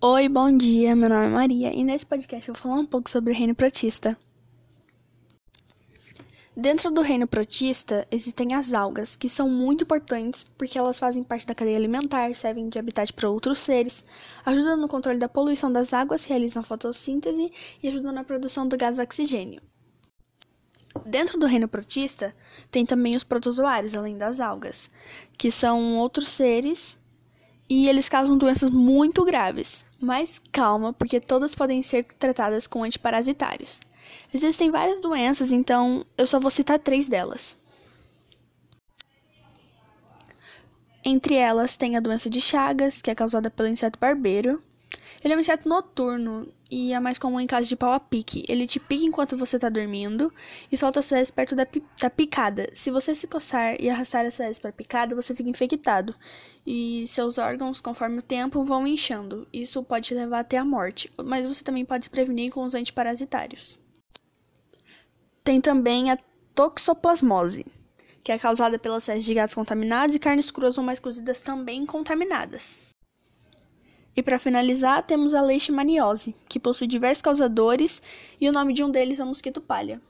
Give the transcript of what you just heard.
Oi, bom dia. Meu nome é Maria e nesse podcast eu vou falar um pouco sobre o reino protista. Dentro do reino protista existem as algas, que são muito importantes porque elas fazem parte da cadeia alimentar, servem de habitat para outros seres, ajudam no controle da poluição das águas, realizam fotossíntese e ajudam na produção do gás oxigênio. Dentro do reino protista, tem também os protozoários, além das algas, que são outros seres e eles causam doenças muito graves. Mas calma, porque todas podem ser tratadas com antiparasitários. Existem várias doenças, então eu só vou citar três delas. Entre elas tem a doença de Chagas, que é causada pelo inseto barbeiro, ele é um inseto noturno e é mais comum em casos de pau a pique. Ele te pica enquanto você está dormindo e solta as fezes perto da, pi da, picada. Se você se coçar e arrastar as fezes para a picada, você fica infectado e seus órgãos, conforme o tempo, vão inchando. Isso pode te levar até a morte, mas você também pode se prevenir com os antiparasitários. Tem também a toxoplasmose, que é causada pelas fezes de gatos contaminados e carnes cruas ou mais cozidas também contaminadas. E para finalizar, temos a leishmaniose, que possui diversos causadores e o nome de um deles é o mosquito palha.